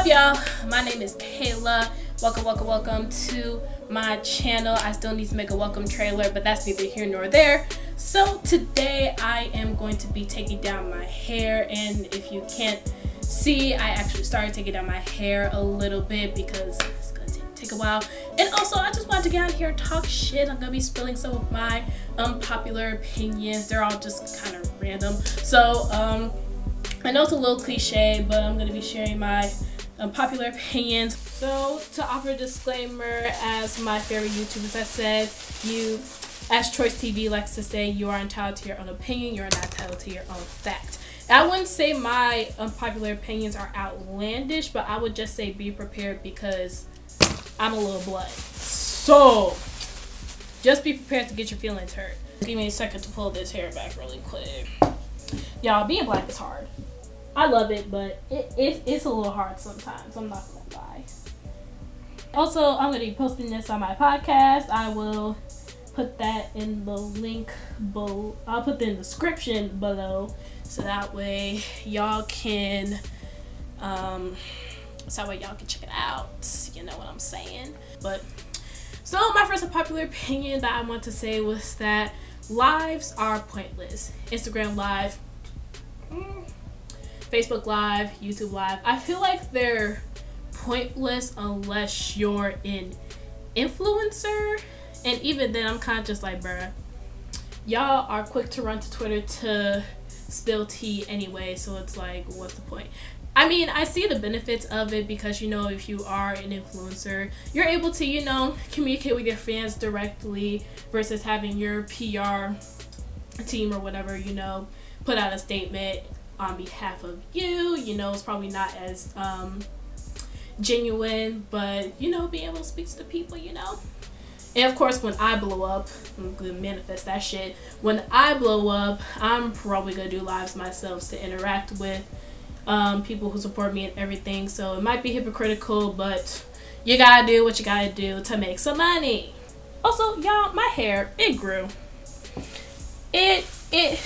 up, y'all? My name is Kayla. Welcome, welcome, welcome to my channel. I still need to make a welcome trailer, but that's neither here nor there. So today I am going to be taking down my hair, and if you can't see, I actually started taking down my hair a little bit because it's gonna take, a while. And also, I just wanted to get out here and talk shit. I'm gonna be spilling some of my unpopular opinions. They're all just kind of random. So, um, I know it's a little cliche, but I'm gonna be sharing my Um, unpopular opinions. So, to offer a disclaimer, as my favorite YouTubers have said, you, as Choice TV likes to say, you are entitled to your own opinion, you're not entitled to your own fact. I wouldn't say my unpopular opinions are outlandish, but I would just say be prepared because I'm a little blood. So, just be prepared to get your feelings hurt. Give me a second to pull this hair back really quick. Y'all, being black is hard. I love it, but it, it, it's a little hard sometimes. I'm not gonna lie. Also, I'm gonna be posting this on my podcast. I will put that in the link below. I'll put the in the description below, so that way y'all can, um, so that way y'all can check it out. You know what I'm saying? But so my first unpopular opinion that I want to say was that lives are pointless. Instagram live. Mm, Facebook Live, YouTube Live. I feel like they're pointless unless you're an influencer. And even then, I'm kind of just like, bruh, y'all are quick to run to Twitter to spill tea anyway. So it's like, what's the point? I mean, I see the benefits of it because you know, if you are an influencer, you're able to, you know, communicate with your fans directly versus having your PR team or whatever, you know, put out a statement on behalf of you. You know, it's probably not as um, genuine, but you know, being able to speak to the people, you know. And of course, when I blow up, I'm gonna manifest that shit. When I blow up, I'm probably gonna do lives myself to interact with um, people who support me and everything. So it might be hypocritical, but you gotta do what you gotta do to make some money. Also, y'all, my hair it grew. It it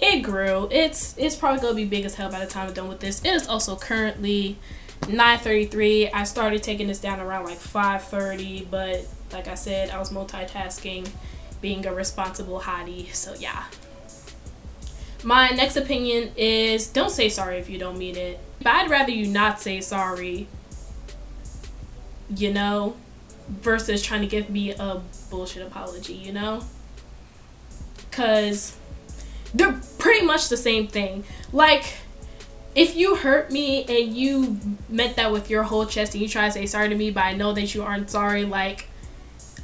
it grew. It's it's probably gonna be big as hell by the time I'm done with this. It is also currently 9:33. I started taking this down around like 5:30, but like I said, I was multitasking, being a responsible hottie. So yeah. My next opinion is don't say sorry if you don't mean it. But I'd rather you not say sorry. You know, versus trying to give me a bullshit apology. You know, because they're pretty much the same thing. Like, if you hurt me and you meant that with your whole chest and you try to say sorry to me, but I know that you aren't sorry, like,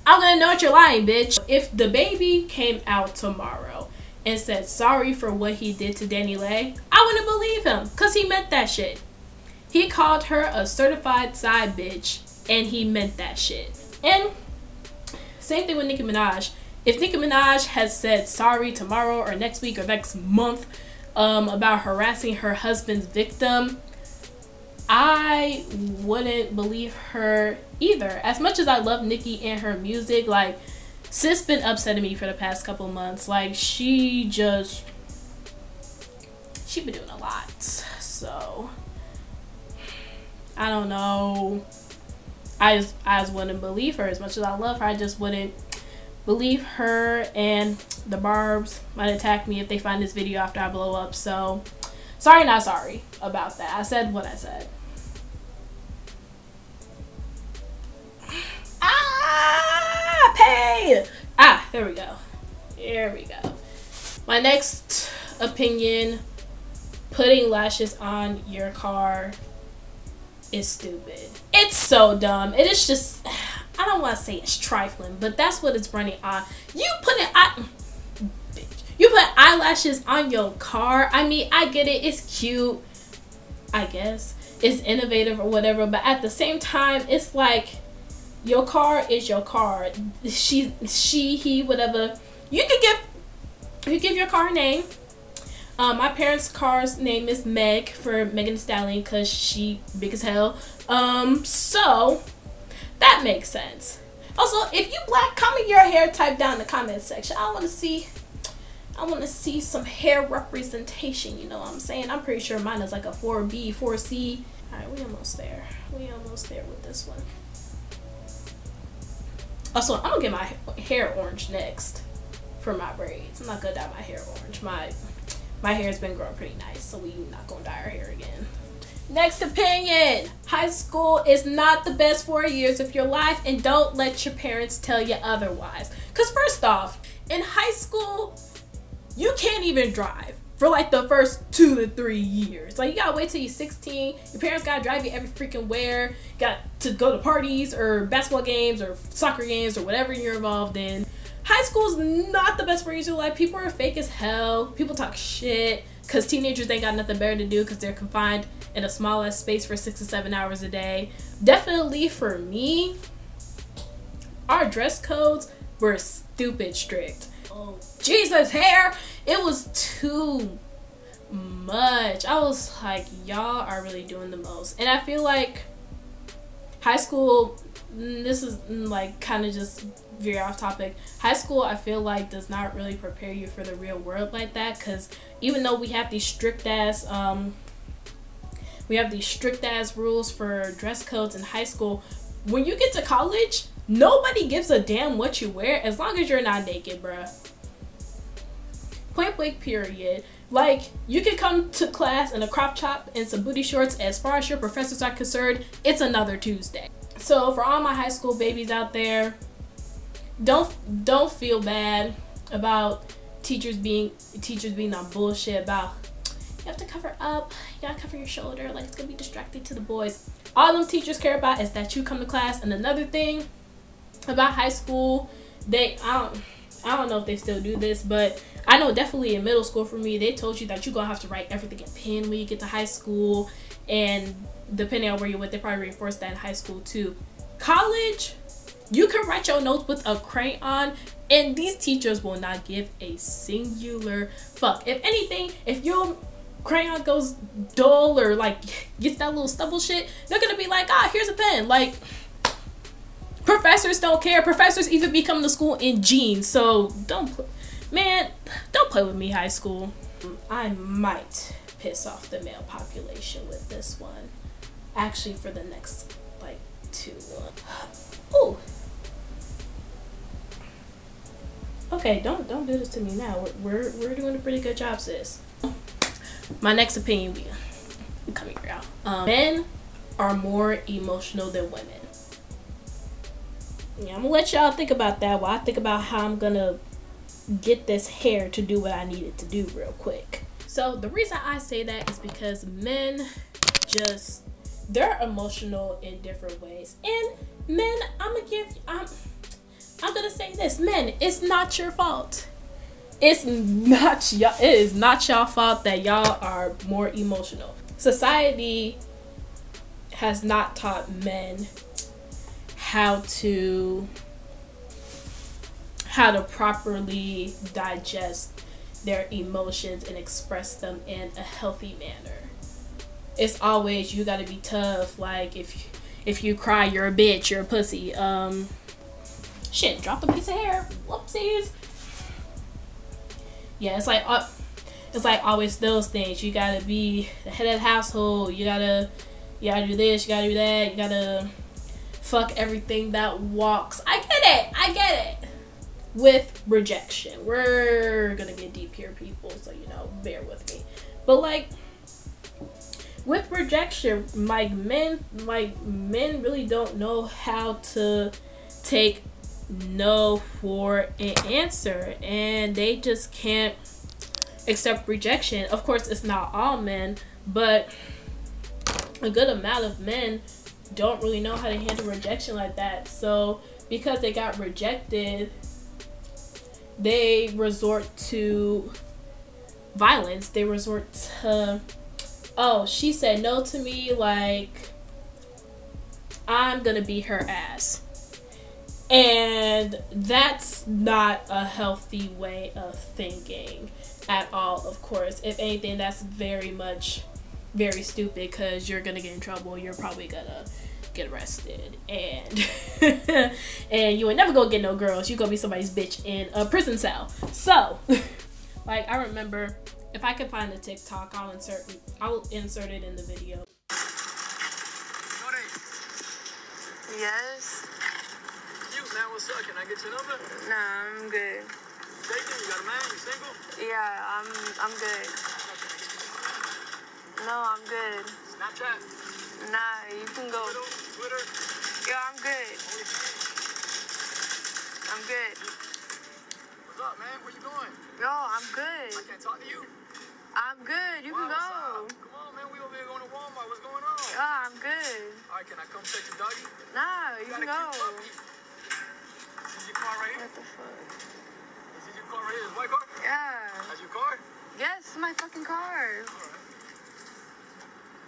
I'm gonna know that you're lying, bitch. If DaBaby came out tomorrow and said sorry for what he did to DaniLeigh, I wouldn't believe him because he meant that shit. He called her a certified side bitch and he meant that shit. And same thing with Nicki Minaj if Nicki Minaj has said sorry tomorrow or next week or next month um, about harassing her husband's victim, I wouldn't believe her either. As much as I love Nicki and her music, like sis been upsetting me for the past couple months. Like she just she been doing a lot. So I don't know. I just I just wouldn't believe her as much as I love her. I just wouldn't believe her and the Barbs might attack me if they find this video after I blow up. So, sorry, not sorry about that. I said what I said. Ah, pain. Ah, there we go. There we go. My next opinion putting lashes on your car is stupid. It's so dumb. It is just I don't want to say it's trifling, but that's what it's running on. You put it on. You put eyelashes on your car. I mean, I get it. It's cute. I guess it's innovative or whatever, but at the same time, it's like your car is your car. She, she, he, whatever. You can give you give your car a name. Um, my parents' car's name is Meg for Megan Stallion because she big as hell. Um, so that makes sense. Also, if you black, comment your hair type down in the comment section. I want to see. I want to see some hair representation. You know what I'm saying? I'm pretty sure mine is like a 4B, 4C. Alright, we almost there. We almost there with this one. Also, I'm gonna get my hair orange next for my braids. I'm not gonna dye my hair orange. My my hair's been growing pretty nice, so we not gonna dye our hair again. Next opinion. High school is not the best four years of your life, and don't let your parents tell you otherwise. Cause first off, in high school, you can't even drive for like the first two to three years. Like you gotta wait till you're 16. Your parents gotta drive you every freaking where. Got to go to parties or basketball games or soccer games or whatever you're involved in. High school's not the best four for your life. People are fake as hell. People talk shit because teenagers ain't got nothing better to do because they're confined in a small ass space for six to seven hours a day. Definitely for me, our dress codes were stupid strict. Oh, Jesus, hair! It was too much. I was like, y'all are really doing the most. And I feel like high school, mm, this is mm, like kind of just very off topic. High school, I feel like, does not really prepare you for the real world like that because even though we have these strict ass, um, we have these strict ass rules for dress codes in high school, when you get to college, nobody gives a damn what you wear as long as you're not naked, bruh. Point blank, period. Like, you can come to class in a crop top and some booty shorts. As far as your professors are concerned, it's another Tuesday. So, for all my high school babies out there, don't don't feel bad about teachers being teachers being on bullshit about you have to cover up, you gotta cover your shoulder, like it's gonna be distracting to the boys. All them teachers care about is that you come to class. And another thing about high school, they I don't I don't know if they still do this, but I know definitely in middle school for me, they told you that you're gonna have to write everything in pen when you get to high school, and depending on where you're with, they probably reinforce that in high school too. College, you can write your notes with a crayon, and these teachers will not give a singular fuck. If anything, if your crayon goes dull or like gets that little stubble shit, they're gonna be like, ah, here's a pen. Like, professors don't care. Professors even become the school in jeans. So don't, man, don't play with me, high school. I might piss off the male population with this one. Actually, for the next like two. Ooh. Okay, don't don't do this to me now. We're we're, we're doing a pretty good job, sis. My next opinion, we coming here out. Um, men are more emotional than women. Yeah, I'm gonna let y'all think about that while I think about how I'm gonna get this hair to do what I need it to do real quick. So the reason I say that is because men just they're emotional in different ways. And men, I'm gonna give I'm I'm gonna say this, men, it's not your fault. It's not y'all. It is not y'all fault that y'all are more emotional. Society has not taught men how to how to properly digest their emotions and express them in a healthy manner. It's always you got to be tough. Like if if you cry, you're a bitch. You're a pussy. Um, shit, drop a piece of hair. Whoopsies. Yeah, it's like uh, it's like always those things. You gotta be the head of the household. You gotta you gotta do this. You gotta do that. You gotta fuck everything that walks. I get it. I get it. With rejection, we're gonna get deep here, people. So you know, bear with me. But like with rejection, like men, like men really don't know how to take no for an answer and they just can't accept rejection. Of course, it's not all men, but a good amount of men don't really know how to handle rejection like that. So, because they got rejected, they resort to violence. They resort to, oh, she said no to me, like, I'm gonna beat her ass. And that's not a healthy way of thinking at all, of course. If anything, that's very much very stupid because you're gonna get in trouble. You're probably gonna get arrested and and you ain't never gonna get no girls. You gonna be somebody's bitch in a prison cell. So, like I remember, if I could find the TikTok, I'll insert I will insert it in the video. Yes. Man. What's up? Can I get your number? Nah, I'm good. Dating? You got a man? You single? Yeah, I'm I'm good. No, I'm good. Snapchat? Nah, you can go. Twitter? Twitter? Yo, I'm good. I'm good. What's up, man? Where you going? Yo, I'm good. I can't talk to you. I'm good. You can Wow, what's go. Come on, man. We over here going to Walmart. What's going on? Yo, I'm good. All right, can I come take your doggy? Nah, you got can go. cute puppy. This is your car right here? What the fuck? Is this your car right here? my car? Yeah. That's your car? Yes, my fucking car.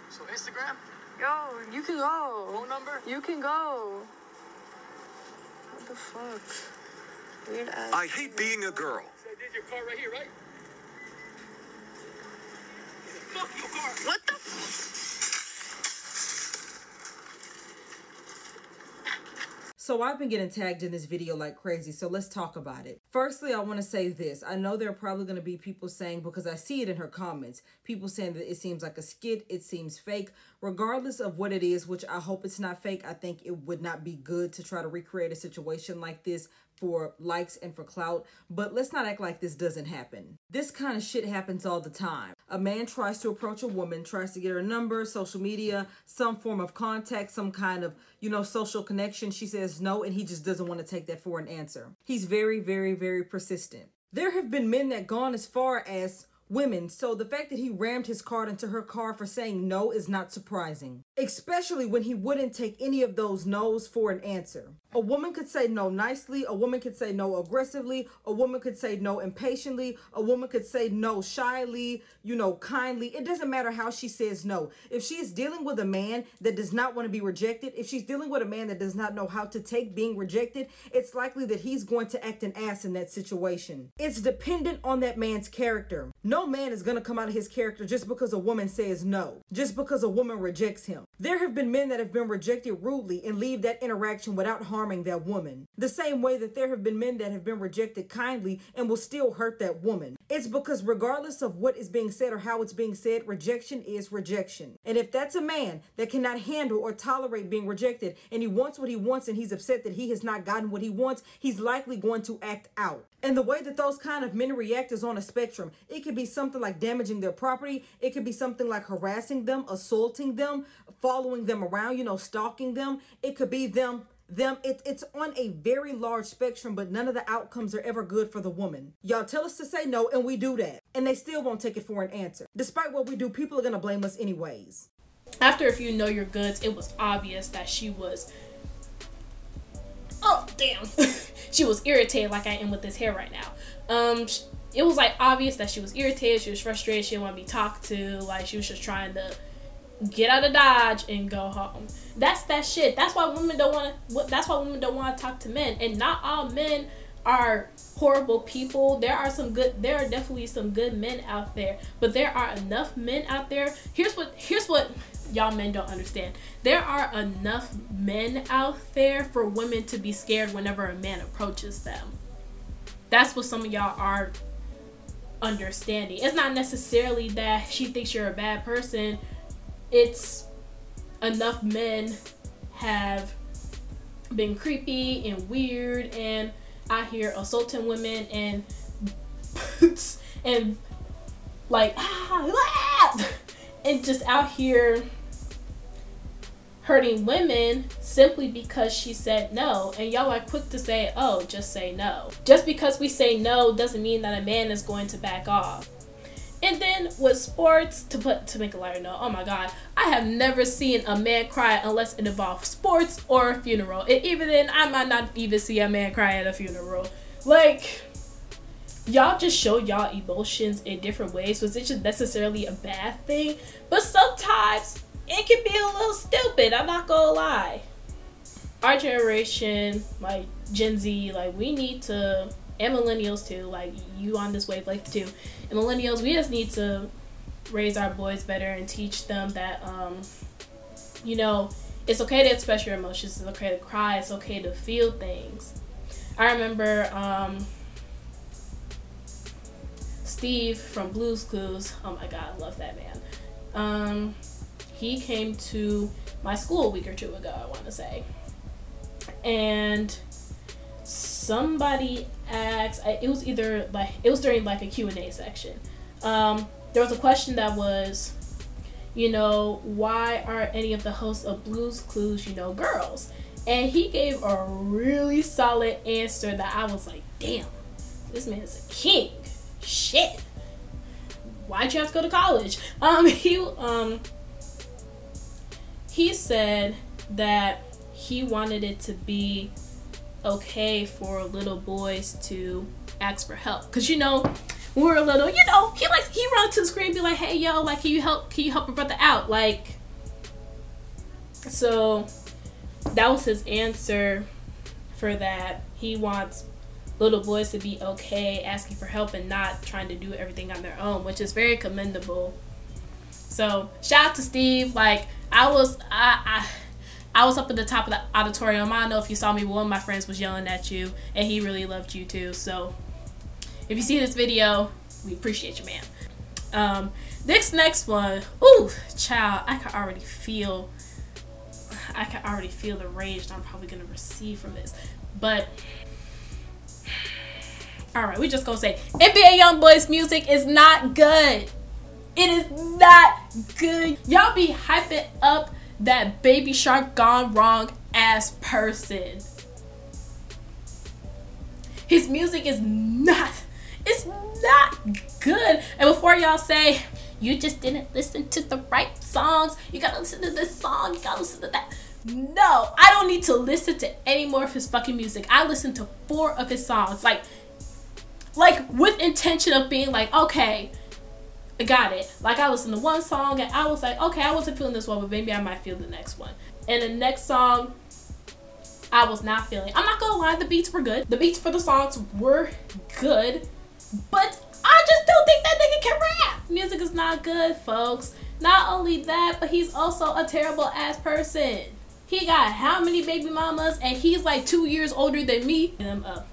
So Instagram? Yo, you can go. Phone number? You can go. What the fuck? Weird ass. I hate being a girl. So this your car right here, right? Fuck your car. What the? So I've been getting tagged in this video like crazy, so let's talk about it. Firstly, I want to say this. I know there are probably going to be people saying, because I see it in her comments, people saying that it seems like a skit, it seems fake. Regardless of what it is, which I hope it's not fake, I think it would not be good to try to recreate a situation like this for likes and for clout, but let's not act like this doesn't happen. This kind of shit happens all the time. A man tries to approach a woman, tries to get her number, social media, some form of contact, some kind of, you know, social connection. She says no, and he just doesn't want to take that for an answer. He's very, very, very persistent. There have been men that gone as far as women, so the fact that he rammed his card into her car for saying no is not surprising, especially when he wouldn't take any of those no's for an answer. A woman could say no nicely, a woman could say no aggressively, a woman could say no impatiently, a woman could say no shyly, you know, kindly. It doesn't matter how she says no. If she is dealing with a man that does not want to be rejected, if she's dealing with a man that does not know how to take being rejected, it's likely that he's going to act an ass in that situation. It's dependent on that man's character. No man is going to come out of his character just because a woman says no, just because a woman rejects him. There have been men that have been rejected rudely and leave that interaction without harming that woman. The same way that there have been men that have been rejected kindly and will still hurt that woman. It's because regardless of what is being said or how it's being said, rejection is rejection. And if that's a man that cannot handle or tolerate being rejected and he wants what he wants and he's upset that he has not gotten what he wants, he's likely going to act out. And the way that those kind of men react is on a spectrum. It could be something like damaging their property, it could be something like harassing them, assaulting them, following them around, you know, stalking them. It could be them them it, it's on a very large spectrum but none of the outcomes are ever good for the woman y'all tell us to say no and we do that and they still won't take it for an answer despite what we do people are to blame us anyways After a few know your goods, it was obvious that she was. Oh damn, she was irritated like I am with this hair right now. Um, it was like obvious that she was irritated. She was frustrated. She didn't want to be talked to. Like she was just trying to get out of dodge and go home. That's that shit. That's why women don't want to. That's why women don't want to talk to men. And not all men are horrible people. There are some good. There are definitely some good men out there. But there are enough men out there. Here's what. Here's what y'all men don't understand. There are enough men out there for women to be scared whenever a man approaches them. That's what some of y'all are understanding. It's not necessarily that she thinks you're a bad person. It's enough men have been creepy and weird and out here assaulting women and and like ah, ah, and just out here hurting women simply because she said no. And y'all are quick to say oh just say no. Just because we say no doesn't mean that a man is going to back off and then with sports, to put to make a lighter note, oh my god, I have never seen a man cry unless it involves sports or a funeral. And even then, I might not even see a man cry at a funeral. Like, y'all just show y'all emotions in different ways, which isn't necessarily a bad thing. But sometimes it can be a little stupid. I'm not gonna lie. Our generation, like Gen Z, like we need to and millennials too, like you on this wavelength too. And millennials, we just need to raise our boys better and teach them that um, you know, it's okay to express your emotions, it's okay to cry, it's okay to feel things. I remember um Steve from Blue's Clues. Oh my god, I love that man. Um he came to my school a week or two ago, I want to say. and somebody asked it was either like it was during like a q&a section. Um, there was a question that was you know why are any of the hosts of Blue's Clues you know girls? And he gave a really solid answer that i was like damn this man is a king. Shit. Why'd you have to go to college? Um he um he said that he wanted it to be okay for little boys to ask for help. Because you know we're little you know he like he run to the screen be like hey yo like can you help can you help your brother out? Like so that was his answer for that. He wants little boys to be okay asking for help and not trying to do everything on their own which is very commendable. So shout out to steve. Like i was i i I was up at the top of the auditorium. I don't know if you saw me, but one of my friends was yelling at you, and he really loved you too. So, if you see this video, we appreciate you, man. Um, this next one, ooh, child, I can already feel, I can already feel the rage that I'm probably gonna receive from this. But, all right, we just gonna say NBA YoungBoy's music is not good. It is not good. Y'all be hyping up that baby shark gone wrong ass person. His music is not it's not good. And before y'all say you just didn't listen to the right songs, you gotta listen to this song, you gotta listen to that. No, I don't need to listen to any more of his fucking music. I listened to four of his songs, like, like with intention of being like, okay, got it. Like I listened to one song and I was like, okay, I wasn't feeling this one, but maybe I might feel the next one. And the next song, I was not feeling. I'm not gonna lie, the beats were good. The beats for the songs were good, but I just don't think that nigga can rap. Music is not good, folks. Not only that, but he's also a terrible ass person. He got how many baby mamas, and he's like two years older than me. I'm up.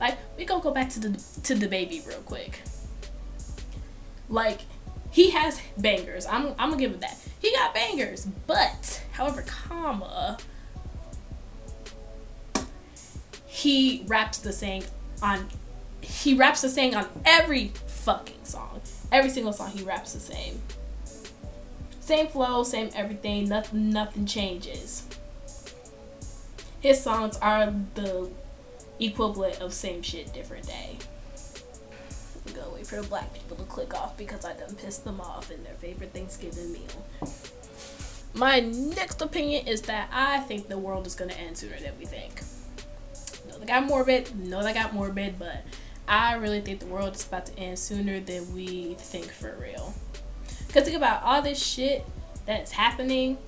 Like we gonna go back to the to DaBaby real quick. Like he has bangers. I'm I'm gonna give him that. He got bangers, but however, comma he raps the same on he raps the same on every fucking song. Every single song he raps the same. Same flow, same everything, nothing nothing changes. His songs are the equivalent of same shit different day go wait for the black people to click off because I done pissed them off in their favorite Thanksgiving meal. My next opinion is that I think the world is gonna end sooner than we think. No, they got morbid. No, they got morbid, but I really think the world is about to end sooner than we think for real. Cause think about all this shit that's happening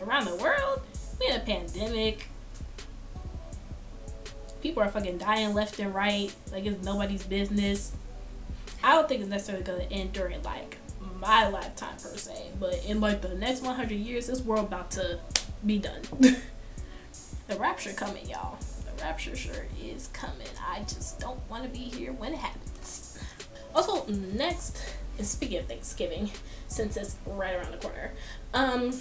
around the world. We in a pandemic people are fucking dying left and right. Like it's nobody's business. I don't think it's necessarily gonna end during like my lifetime per se, but in like the next 100 years, this world about to be done. the rapture coming, y'all. The rapture sure is coming. I just don't want to be here when it happens. Also, next, and speaking of Thanksgiving, since it's right around the corner, um,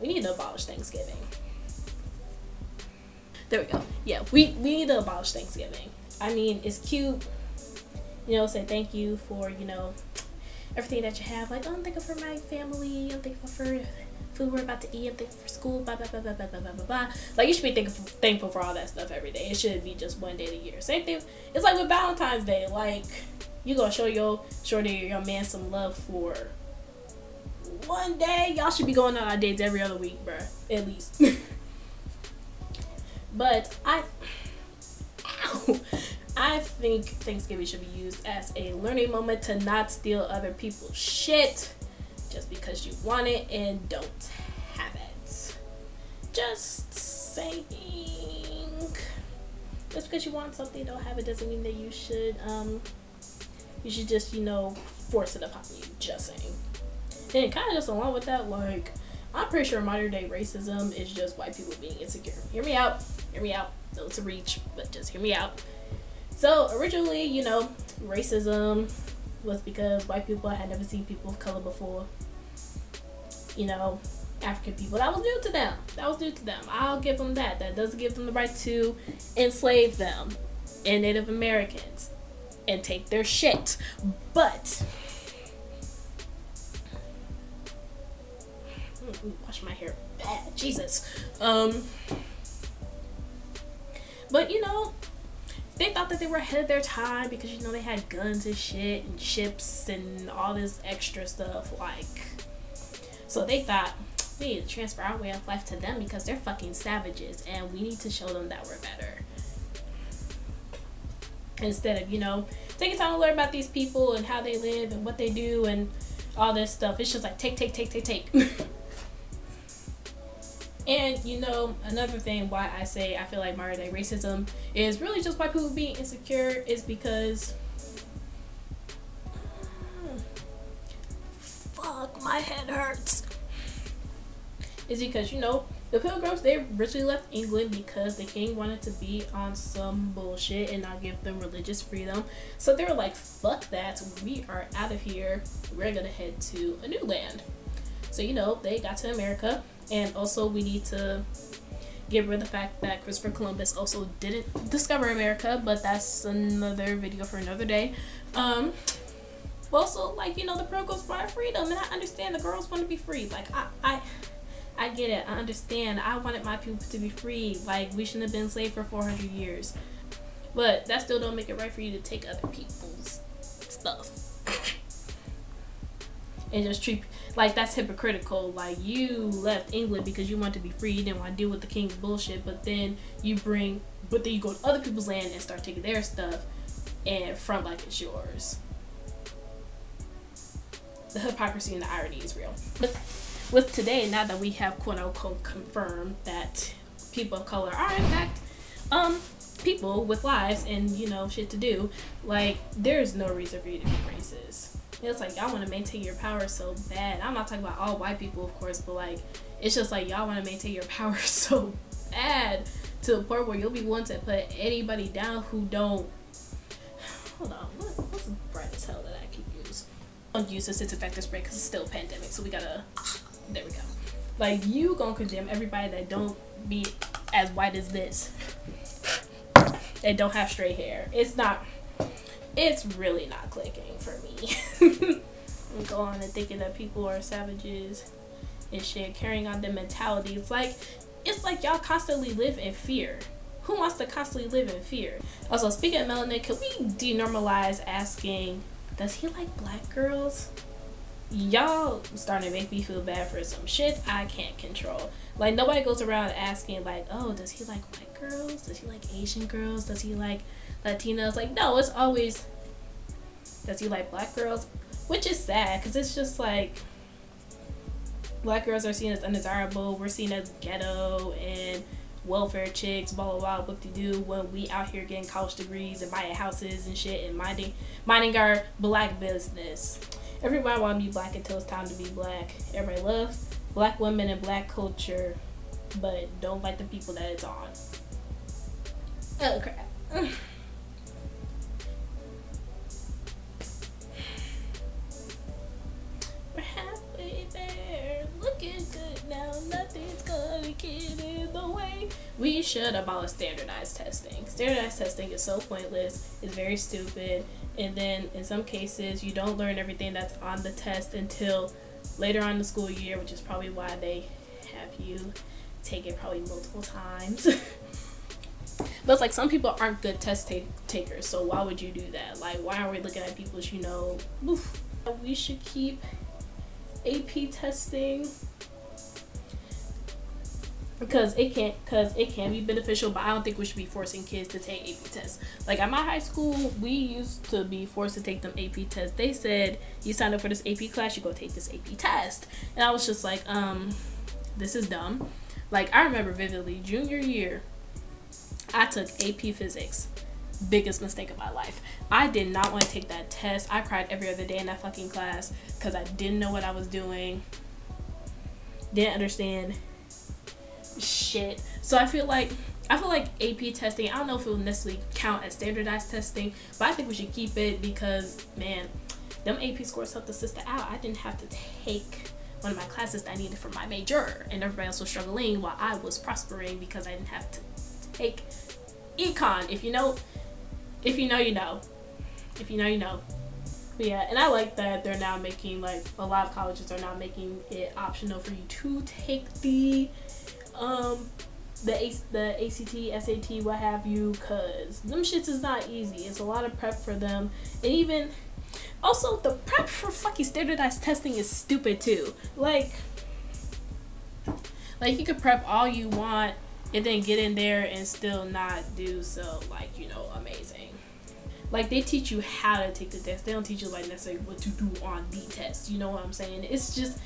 we need to abolish Thanksgiving. There we go. Yeah, we, we need to abolish Thanksgiving. I mean, it's cute, you know, say thank you for, you know, everything that you have. Like, oh, I'm thankful for my family. I'm thankful for food we're about to eat. I'm thankful for school. Blah, blah, blah, blah, blah, blah, blah, blah. Like, you should be thankful, thankful for all that stuff every day. It shouldn't be just one day a year. Same thing. It's like with Valentine's Day. Like, you gonna show your shorty your man some love for one day. Y'all should be going on dates every other week, bruh. At least. But I, ow, I think Thanksgiving should be used as a learning moment to not steal other people's shit just because you want it and don't have it. Just saying. Just because you want something, don't have it doesn't mean that you should um you should just you know force it upon you. Just saying. And kind of just along with that, like I'm pretty sure modern day racism is just white people being insecure. Hear me out hear me out. No, it's a reach, but just hear me out. So originally, you know, racism was because white people had never seen people of color before. You know, African people. That was new to them. That was new to them. I'll give them that. That doesn't give them the right to enslave them and Native Americans and take their shit. But wash my hair bad. Jesus. Um but you know, they thought that they were ahead of their time because you know they had guns and shit and ships and all this extra stuff like so they thought we need to transfer our way of life to them because they're fucking savages and we need to show them that we're better. Instead of you know taking time to learn about these people and how they live and what they do and all this stuff. It's just like take take take take take And you know, another thing why I say I feel like modern day racism is really just why people being insecure is because fuck my head hurts. Is because you know the pilgrims they originally left England because the king wanted to be on some bullshit and not give them religious freedom. So they were like, fuck that, we are out of here. We're gonna head to a new land. So you know, they got to America and also we need to get rid of the fact that Christopher Columbus also didn't discover America, but that's another video for another day. Um, also, like you know, the Pilgrims brought freedom, and I understand the girls want to be free. Like I, I, I get it. I understand. I wanted my people to be free. Like we shouldn't have been enslaved for four hundred years, but that still don't make it right for you to take other people's stuff and just treat like that's hypocritical. Like you left England because you want to be free, you didn't want to deal with the king's bullshit, but then you bring, but then you go to other people's land and start taking their stuff and front like it's yours. The hypocrisy and the irony is real. But with today, now that we have quote unquote confirmed that people of color are in fact um people with lives and you know shit to do, like there's no reason for you to be racist it's like y'all want to maintain your power so bad. I'm not talking about all white people, of course, but like it's just like y'all want to maintain your power so bad to the point where you'll be willing to put anybody down who don't. Hold on, what, what's bright as hell that I can use? Don't use this disinfectant spray because it's still pandemic, so we gotta. There we go. Like you gonna condemn everybody that don't be as white as this. They don't have straight hair. It's not it's really not clicking for me. I'm going and thinking that people are savages and shit, carrying on the mentality. It's like it's like y'all constantly live in fear. Who wants to constantly live in fear? Also, speaking of melanin, can we denormalize asking, does he like black girls? Y'all starting to make me feel bad for some shit I can't control. Like nobody goes around asking like, oh, does he like white girls? Does he like Asian girls? Does he like Latinos. Like, no, it's always does he like black girls? Which is sad because it's just like black girls are seen as undesirable. We're seen as ghetto and welfare chicks, blah blah blah. What to do when we out here getting college degrees and buying houses and shit and minding minding our black business. Everybody want to be black until it's time to be black. Everybody loves black women and black culture, but don't like the people that it's on. Oh crap. should abolish standardized testing. Standardized testing is so pointless, it's very stupid, and then in some cases, you don't learn everything that's on the test until later on the school year, which is probably why they have you take it probably multiple times. but it's like some people aren't good test ta- takers, so why would you do that? Like, why are we looking at people, you know, oof, we should keep AP testing because it can't because it can be beneficial but i don't think we should be forcing kids to take ap tests. Like at my high school we used to be forced to take them ap tests. They said you sign up for this ap class you go take this ap test. And i was just like um this is dumb. Like i remember vividly junior year i took ap physics. Biggest mistake of my life. I did not want to take that test. I cried every other day in that fucking class because i didn't know what i was doing. Didn't understand shit. So I feel like I feel like AP testing, I don't know if it will necessarily count as standardized testing, but I think we should keep it because man, them AP scores helped the sister out. I didn't have to take one of my classes that I needed for my major, and everybody else was struggling while I was prospering because I didn't have to take econ. If you know, if you know, you know. If you know, you know. But yeah, and I like that they're now making like a lot of colleges are now making it optional for you to take the um the A- the ACT, SAT, what have you, cause them shits is not easy. It's a lot of prep for them, and even also the prep for fucking standardized testing is stupid too. Like, like you could prep all you want and then get in there and still not do so like you know amazing. Like they teach you how to take the test. They don't teach you like necessarily what to do on the test. You know what I'm saying? It's just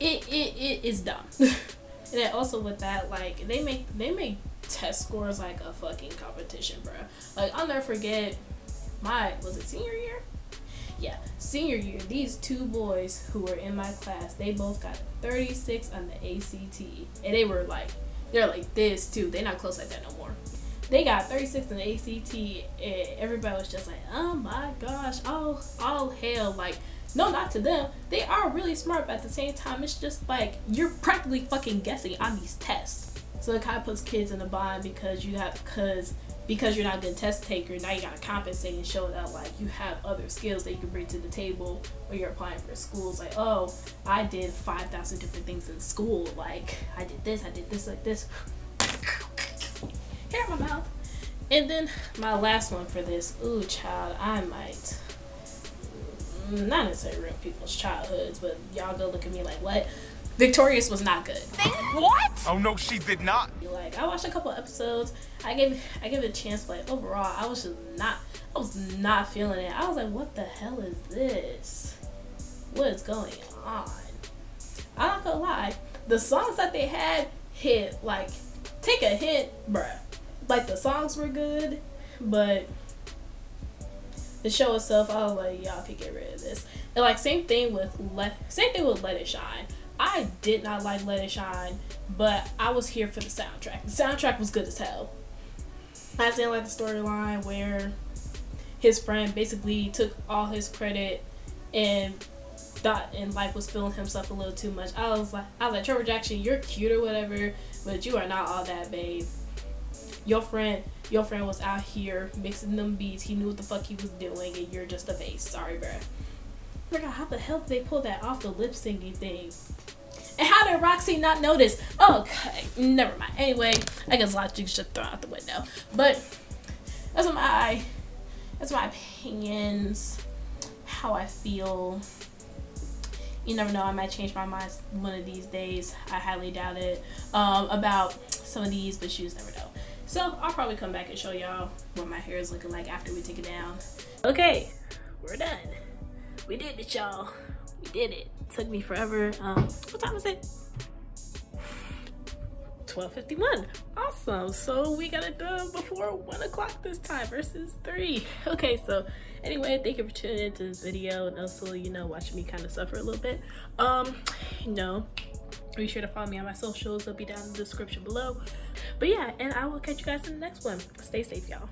it it, it is dumb. and then also with that, like they make they make test scores like a fucking competition, bro. Like I'll never forget my was it senior year? Yeah, senior year. These two boys who were in my class, they both got 36 on the ACT, and they were like, they're like this too. They're not close like that no more. They got 36 in the ACT, and everybody was just like, oh my gosh, oh all hell, like. No, not to them. They are really smart, but at the same time, it's just like you're practically fucking guessing on these tests. So it kind of puts kids in a bind because you have because because you're not a good test taker. Now you gotta compensate and show that like you have other skills that you can bring to the table when you're applying for schools. Like, oh, I did five thousand different things in school. Like I did this, I did this, like this. Hair in my mouth. And then my last one for this. Ooh, child, I might not necessarily ruin people's childhoods, but y'all go look at me like what? Victorious was not good. What? Oh no, she did not. Like I watched a couple episodes. I gave I gave it a chance, but overall I was just not I was not feeling it. I was like, what the hell is this? What is going on? I'm not gonna lie. The songs that they had hit like take a hit, bruh. Like the songs were good, but the show itself, I was like, y'all can get rid of this. And like same thing with let same thing with Let It Shine. I did not like Let It Shine, but I was here for the soundtrack. The soundtrack was good as hell. I didn't like the storyline where his friend basically took all his credit and thought and like was feeling himself a little too much. I was like I was like Trevor Jackson, you're cute or whatever, but you are not all that babe. Your friend your friend was out here mixing them beats, he knew what the fuck he was doing and you're just a face. Sorry, bruh. Like how the hell did they pull that off the lip syncing thing? And how did Roxy not notice? Okay, never mind. Anyway, I guess logic should throw out the window. But that's my that's my opinions, how I feel. You never know, I might change my mind one of these days. I highly doubt it. Um, about some of these, but you just never know. So I'll probably come back and show y'all what my hair is looking like after we take it down. Okay, we're done. We did it, y'all. We did it. Took me forever. Um, what time is it? 12.51. Awesome. So we got it done before 1 o'clock this time versus 3. Okay, so anyway, thank you for tuning into this video and also, you know, watching me kind of suffer a little bit. Um, you know, be sure to follow me on my socials. They'll be down in the description below. But yeah, and I will catch you guys in the next one. Stay safe, y'all.